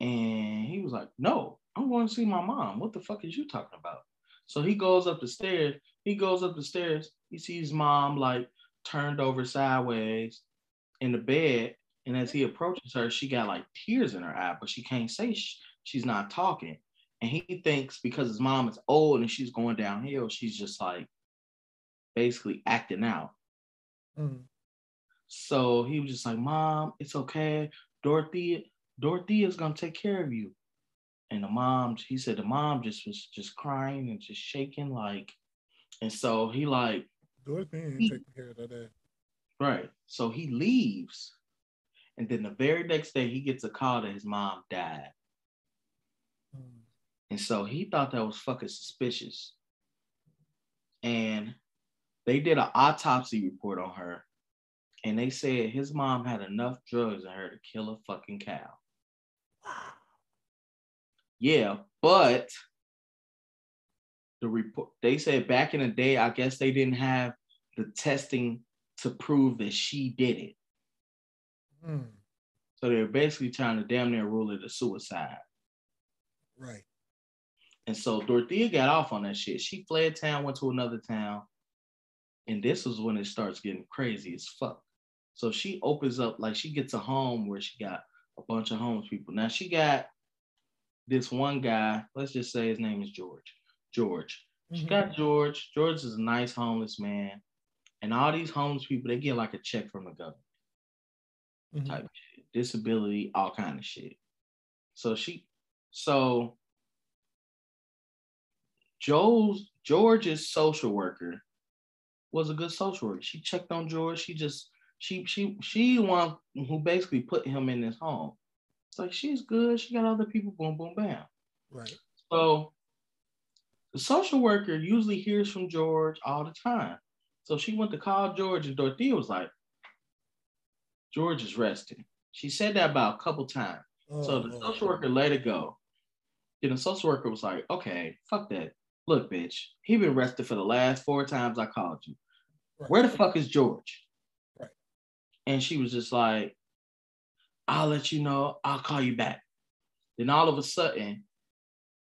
C: And he was like, no, I'm going to see my mom. What the fuck is you talking about? So he goes up the stairs. He goes up the stairs. He sees mom like turned over sideways in the bed. And as he approaches her, she got like tears in her eye, but she can't say sh- she's not talking. And he thinks because his mom is old and she's going downhill, she's just like basically acting out.
B: hmm
C: So he was just like, Mom, it's okay. Dorothy, Dorothy is gonna take care of you. And the mom, he said the mom just was just crying and just shaking, like, and so he like,
B: Dorothy ain't
C: He-
B: taking care of that.
C: right. So he leaves. And then the very next day he gets a call that his mom died.
B: Mm.
C: And so he thought that was fucking suspicious. And they did an autopsy report on her. And they said his mom had enough drugs in her to kill a fucking cow. Yeah, but the report they said back in the day, I guess they didn't have the testing to prove that she did it.
B: Mm.
C: So they were basically trying to damn near rule it a suicide.
B: Right.
C: And so Dorothea got off on that shit. She fled town, went to another town. And this was when it starts getting crazy as fuck. So she opens up, like she gets a home where she got a bunch of homeless people. Now she got this one guy, let's just say his name is George. George. She
B: Mhm.
C: got George. George is a nice homeless man. And all these homeless people, they get like a check from the government
B: Mhm.
C: type shit, disability, all kind of shit. So she, so Joe's George's social worker was a good social worker. She checked on George. She just she she she one who basically put him in this home. It's like she's good. She got other people. Boom boom bam.
B: Right.
C: So the social worker usually hears from George all the time. So she went to call George, and Dorothea was like, George is resting. She said that about a couple times.
B: Oh,
C: So the
B: Lord.
C: social oh. worker let it go. Then the social worker was like, okay, fuck that. look, bitch, he been arrested for the last four times I called you.
B: Right.
C: Where the fuck is George? And she was just like, I'll let you know. I'll call you back. Then all of a sudden,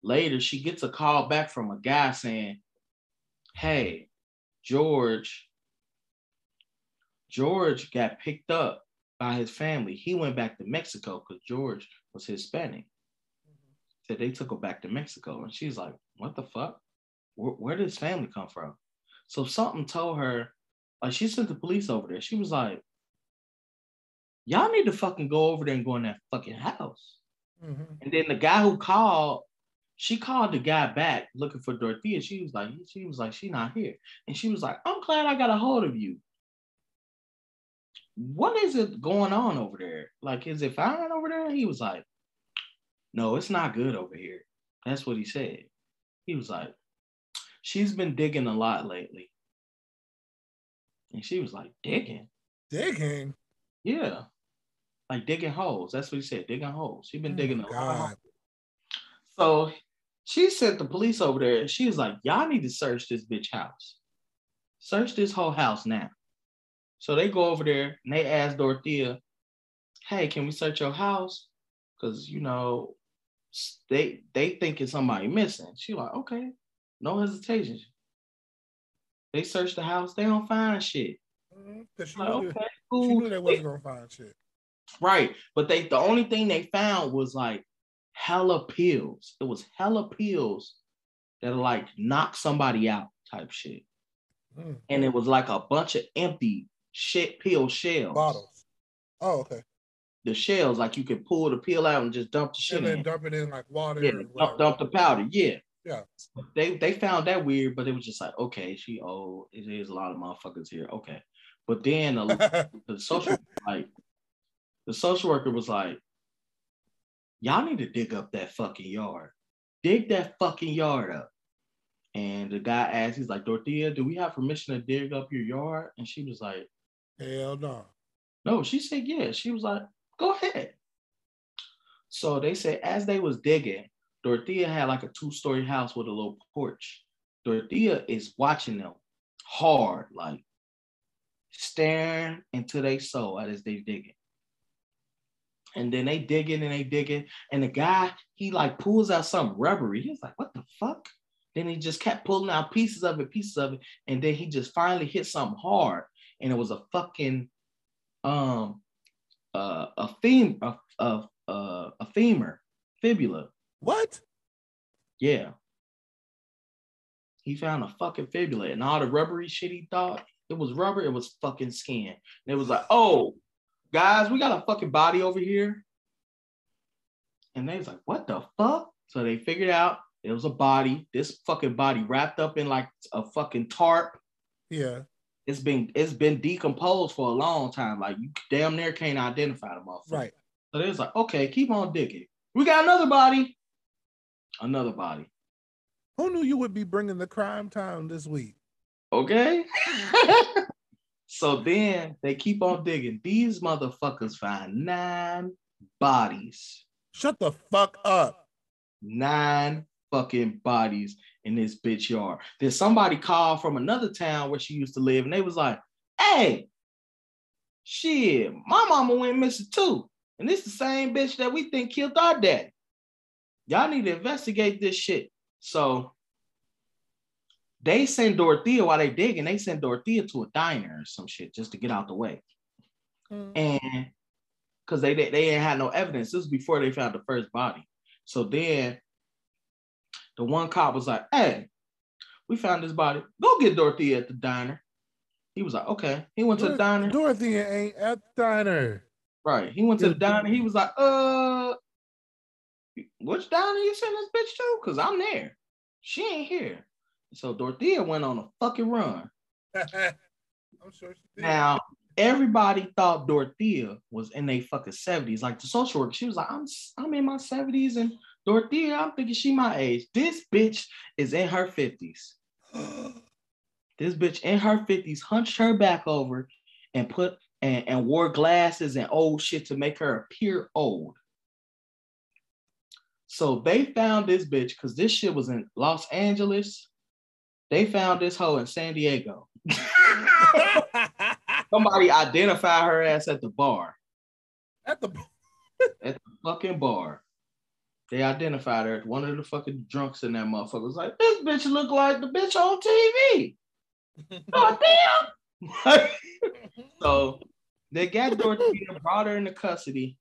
C: later, she gets a call back from a guy saying, Hey, George, George got picked up by his family. He went back to Mexico because George was Hispanic. Mm-hmm. Said they took her back to Mexico. And she's like, What the fuck? Where, where did his family come from? So something told her, like she sent the police over there. She was like, Y'all need to fucking go over there and go in that fucking house.
B: Mhm.
C: And then the guy who called, she called the guy back looking for Dorothea. She was like, she was like, she not here. And she was like, I'm glad I got a hold of you. What is it going on over there? Like, is it fine over there? He was like, No, it's not good over here. That's what he said. He was like, She's been digging a lot lately. And she was like, Digging?
B: Digging.
C: Yeah. Like digging holes. That's what he said, digging holes. She's been
B: Oh
C: digging a lot holes. So she sent the police over there. and She was like, Y'all need to search this bitch house. Search this whole house now. So they go over there and they ask Dorothea, Hey, can we search your house? Because you know, they they thinking somebody missing. She like, okay, no hesitation. They search the house, they don't find shit.
B: Mhm. 'Cause she,
C: Like,
B: knew,
C: okay,
B: she
C: cool.
B: knew they wasn't gonna find shit.
C: Right. But they the only thing they found was like hella pills. It was hella pills that are like knock somebody out type shit.
B: Mm.
C: And it was like a bunch of empty shit pill shells.
B: Bottles. Oh, okay.
C: The shells, like you could pull the pill out and just dump the shit
B: And then
C: in.
B: dump it in like water.
C: Yeah, dump, dump the powder. Yeah.
B: Yeah.
C: They they found that weird, but it was just like, okay, she old. There's a lot of motherfuckers here. Okay. But then the, the social like the social worker was like, y'all need to dig up that fucking yard. Dig that fucking yard up. And the guy asked, he's like, Dorothea, do we have permission to dig up your yard? And she was like,
B: Hell no.
C: no. She said, yeah. She was like, go ahead. So they said as they was digging, Dorothea had like a two-story house with a little porch. Dorothea is watching them hard, like staring into their soul as they digging. And then they digging and they digging. And the guy, he like pulls out some rubbery. He's like, what the fuck? Then he just kept pulling out pieces of it, pieces of it. And then he just finally hit something hard. And it was a fucking um uh a fem a, a, a, a femur, fibula.
B: What?
C: Yeah. He found a fucking fibula and all the rubbery shit he thought it was rubber, it was fucking skin. And it was like, oh, guys, we got a fucking body over here. And they was like, what the fuck? So they figured out it was a body, this fucking body wrapped up in like a fucking tarp.
B: Yeah.
C: It's been it's been decomposed for a long time. Like you damn near can't identify the motherfucker.
B: Right.
C: So they was like, okay, keep on digging. We got another body. Another body.
B: Who knew you would be bringing the crime town this week?
C: Okay. so then they keep on digging. These motherfuckers find nine bodies.
B: Shut the fuck up.
C: Nine fucking bodies in this bitch yard. Then somebody called from another town where she used to live, and they was like, hey, shit, my mama went missing too. And this the same bitch that we think killed our daddy. Y'all need to investigate this shit. So they send Dorothea while they digging, they send Dorothea to a diner or some shit just to get out the way.
B: Mm.
C: And because they, they they ain't had no evidence. This was before they found the first body. So then the one cop was like, hey, we found this body. Go get Dorothea at the diner. He was like, okay. He went to the diner.
B: Dorothea ain't at the diner.
C: Right. He went to the diner. He was like, uh, which diner you send this bitch to? Because I'm there. She ain't here. So Dorothea went on a fucking run.
B: I'm sure she did.
C: Now, everybody thought Dorothea was in their fucking 70s. Like the social worker, she was like, I'm, I'm in my 70s, and Dorothea, I'm thinking she my age. This bitch is in her 50s. This bitch in her 50s hunched her back over and put and, and wore glasses and old shit to make her appear old. So they found this bitch because this shit was in Los Angeles, They found this hoe in San Diego. Somebody identified her ass at the bar.
B: At the
C: At the fucking bar. They identified her. As one of the fucking drunks in that motherfucker was like, this bitch look like the bitch on TV. God damn. so they got Dorothea, brought her into custody.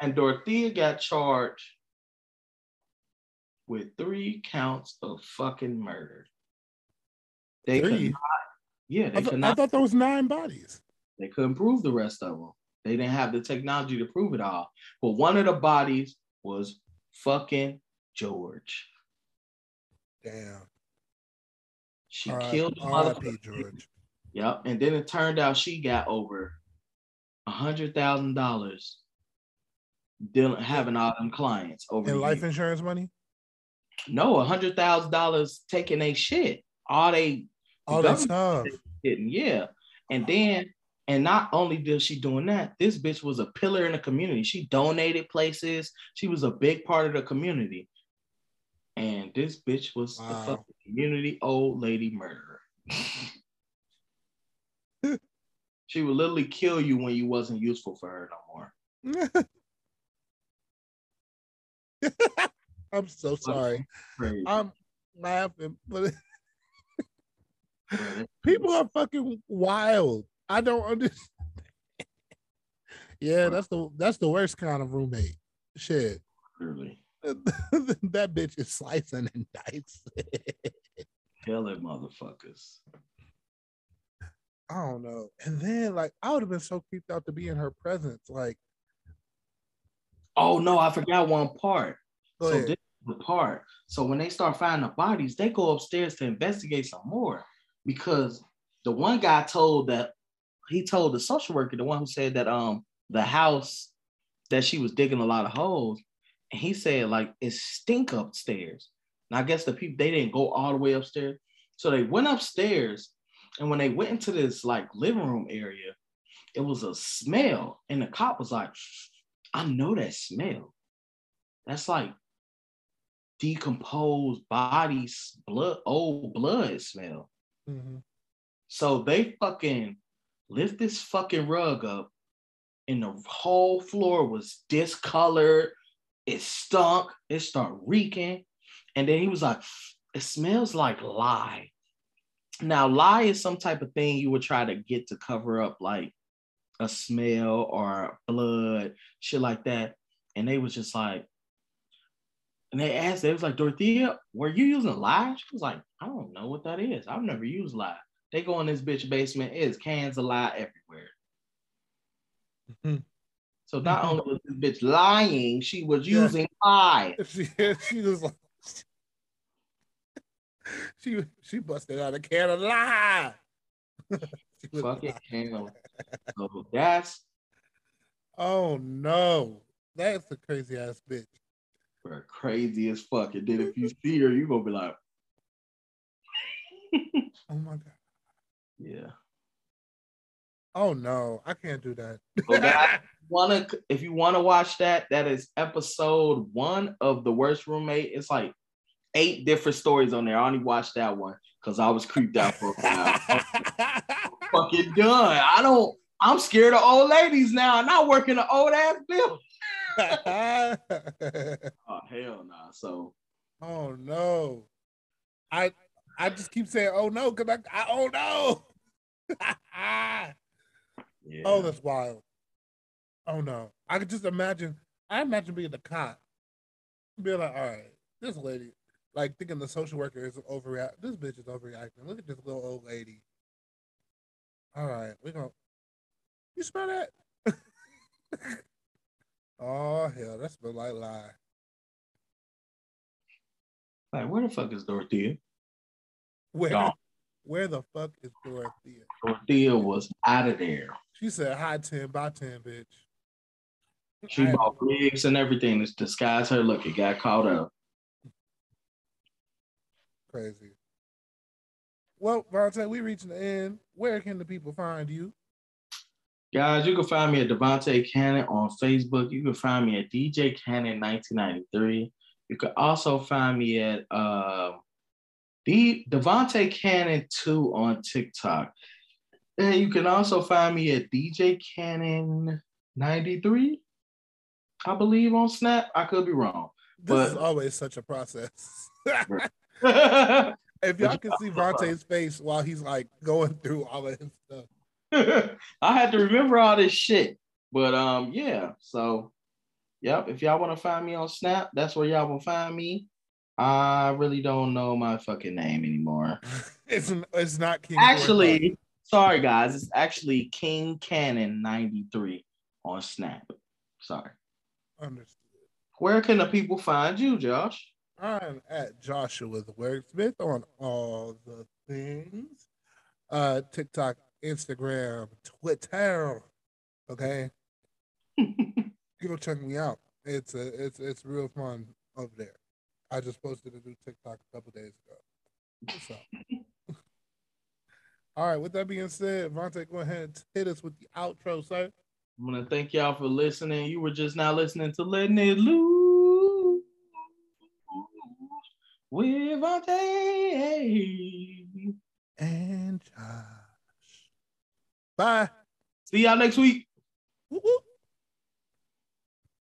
C: and Dorothea got charged with three counts of fucking murder. They could
B: Three?
C: not, yeah,
B: I,
C: they
B: th-
C: could
B: I thought there was nine bodies.
C: they couldn't prove the rest of them. They didn't have the technology to prove it all. But one of the bodies was fucking George.
B: Damn.
C: She
B: R-
C: killed the motherfucker.
B: George.
C: Yep. And then it turned out she got over a hundred thousand dollars dealing having all them clients over
B: And life
C: years.
B: insurance money?
C: No, a hundred thousand dollars taking a shit. All they
B: All that
C: government-
B: stuff.
C: getting, yeah. And then, and not only did she doing that, this bitch was a pillar in the community. She donated places. She was a big part of the community. And this bitch was the
B: Wow.
C: fucking community old lady murderer. she would literally kill you when you wasn't useful for her no more.
B: I'm so sorry. I'm laughing, but people are fucking wild. I don't understand. yeah, that's the that's the worst kind of roommate. Shit.
C: Clearly,
B: that bitch is slicing and dicing.
C: killing motherfuckers.
B: I don't know. And then like I would have been so creeped out to be in her presence. Like,
C: Oh no, I forgot one part.
B: go
C: so
B: ahead.
C: this is the part. So when they start finding the bodies, they go upstairs to investigate some more because the one guy told that he told the social worker, the one who said that um the house that she was digging a lot of holes, and he said like it stink upstairs. And I guess the people they didn't go all the way upstairs, so they went upstairs, and when they went into this like living room area, it was a smell, and the cop was like, "I know that smell. That's like decomposed bodies, blood, old blood smell.
B: Mhm.
C: So they fucking lift this fucking rug up, and the whole floor was discolored. It stunk. It started reeking. And then he was like, it smells like lye. Now, lye is some type of thing you would try to get to cover up like a smell or blood, shit like that. And they was just like, and they asked, they was like, Dorothea, were you using lye? She was like, I don't know what that is. I've never used lye. They go in this bitch basement, it's cans of lye everywhere.
B: Mhm.
C: So not only was this bitch lying, she was
B: Yeah.
C: using lye.
B: She, she was like, she she busted out a can of lie.
C: Fucking can So that's
B: oh no, that's a crazy ass bitch.
C: Bro, crazy as fuck. And then if you see her, you're gonna be like,
B: Oh my god.
C: yeah.
B: Oh no, I can't do that.
C: So guys, wanna if you wanna watch that, that is episode one of the worst roommate. It's like eight different stories on there. I only watched that one because I was creeped out for a while. I'm fucking done. I don't. I'm scared of old ladies now. and I work in an old ass building. Oh hell no. So
B: oh no. I I just keep saying oh no because I, I oh no.
C: yeah.
B: Oh, that's wild. Oh no. I could just imagine I imagine being the cop. Being like, all right, this lady, like thinking the social worker is overreact. This bitch is overreacting. Look at this little old lady. All right, we gonna you smell that? oh hell, that smells like lye.
C: like where the fuck is Dorothea?
B: Where
C: Gone.
B: where the fuck is Dorothea?
C: Dorothea was out of there.
B: She said hi ten by ten, bitch.
C: She
B: I-
C: bought wigs and everything to disguise her look. It got caught up.
B: Crazy. Well, Vonte, we reaching the end. Where can the people find you?
C: Guys, you can find me at Devontae Cannon on Facebook. You can find me at DJ Cannon 1993. You can also find me at uh, The Devontae Cannon 2 on TikTok. And you can also find me at DJ Cannon 93, I believe, on Snap. I could be wrong.
B: This
C: But-
B: is always such a process. If y'all can see Vonte's face while he's like going through all of his stuff.
C: had to remember all this shit. But um, yeah. So, yep. If y'all want to find me on Snap, that's where y'all will find me. I really don't know my fucking name anymore.
B: It's it's not King
C: Actually, sorry guys, it's actually King Cannon 93 on Snap. Sorry.
B: Understood.
C: Where can the people find you, Josh?
B: I'm at Joshua the Wordsmith on all the things. Uh TikTok, Instagram, Twitter. Okay. Go check me out. It's a it's it's real fun over there. I just posted a new TikTok a couple days ago. What's up? All right, with that being said, Vonte, go ahead and hit us with the outro, sir.
C: I'm gonna thank y'all for listening. You were just now listening to Letting It Loose with Vonte.
B: And Josh. Bye.
C: See y'all next week.
B: Woo-woo.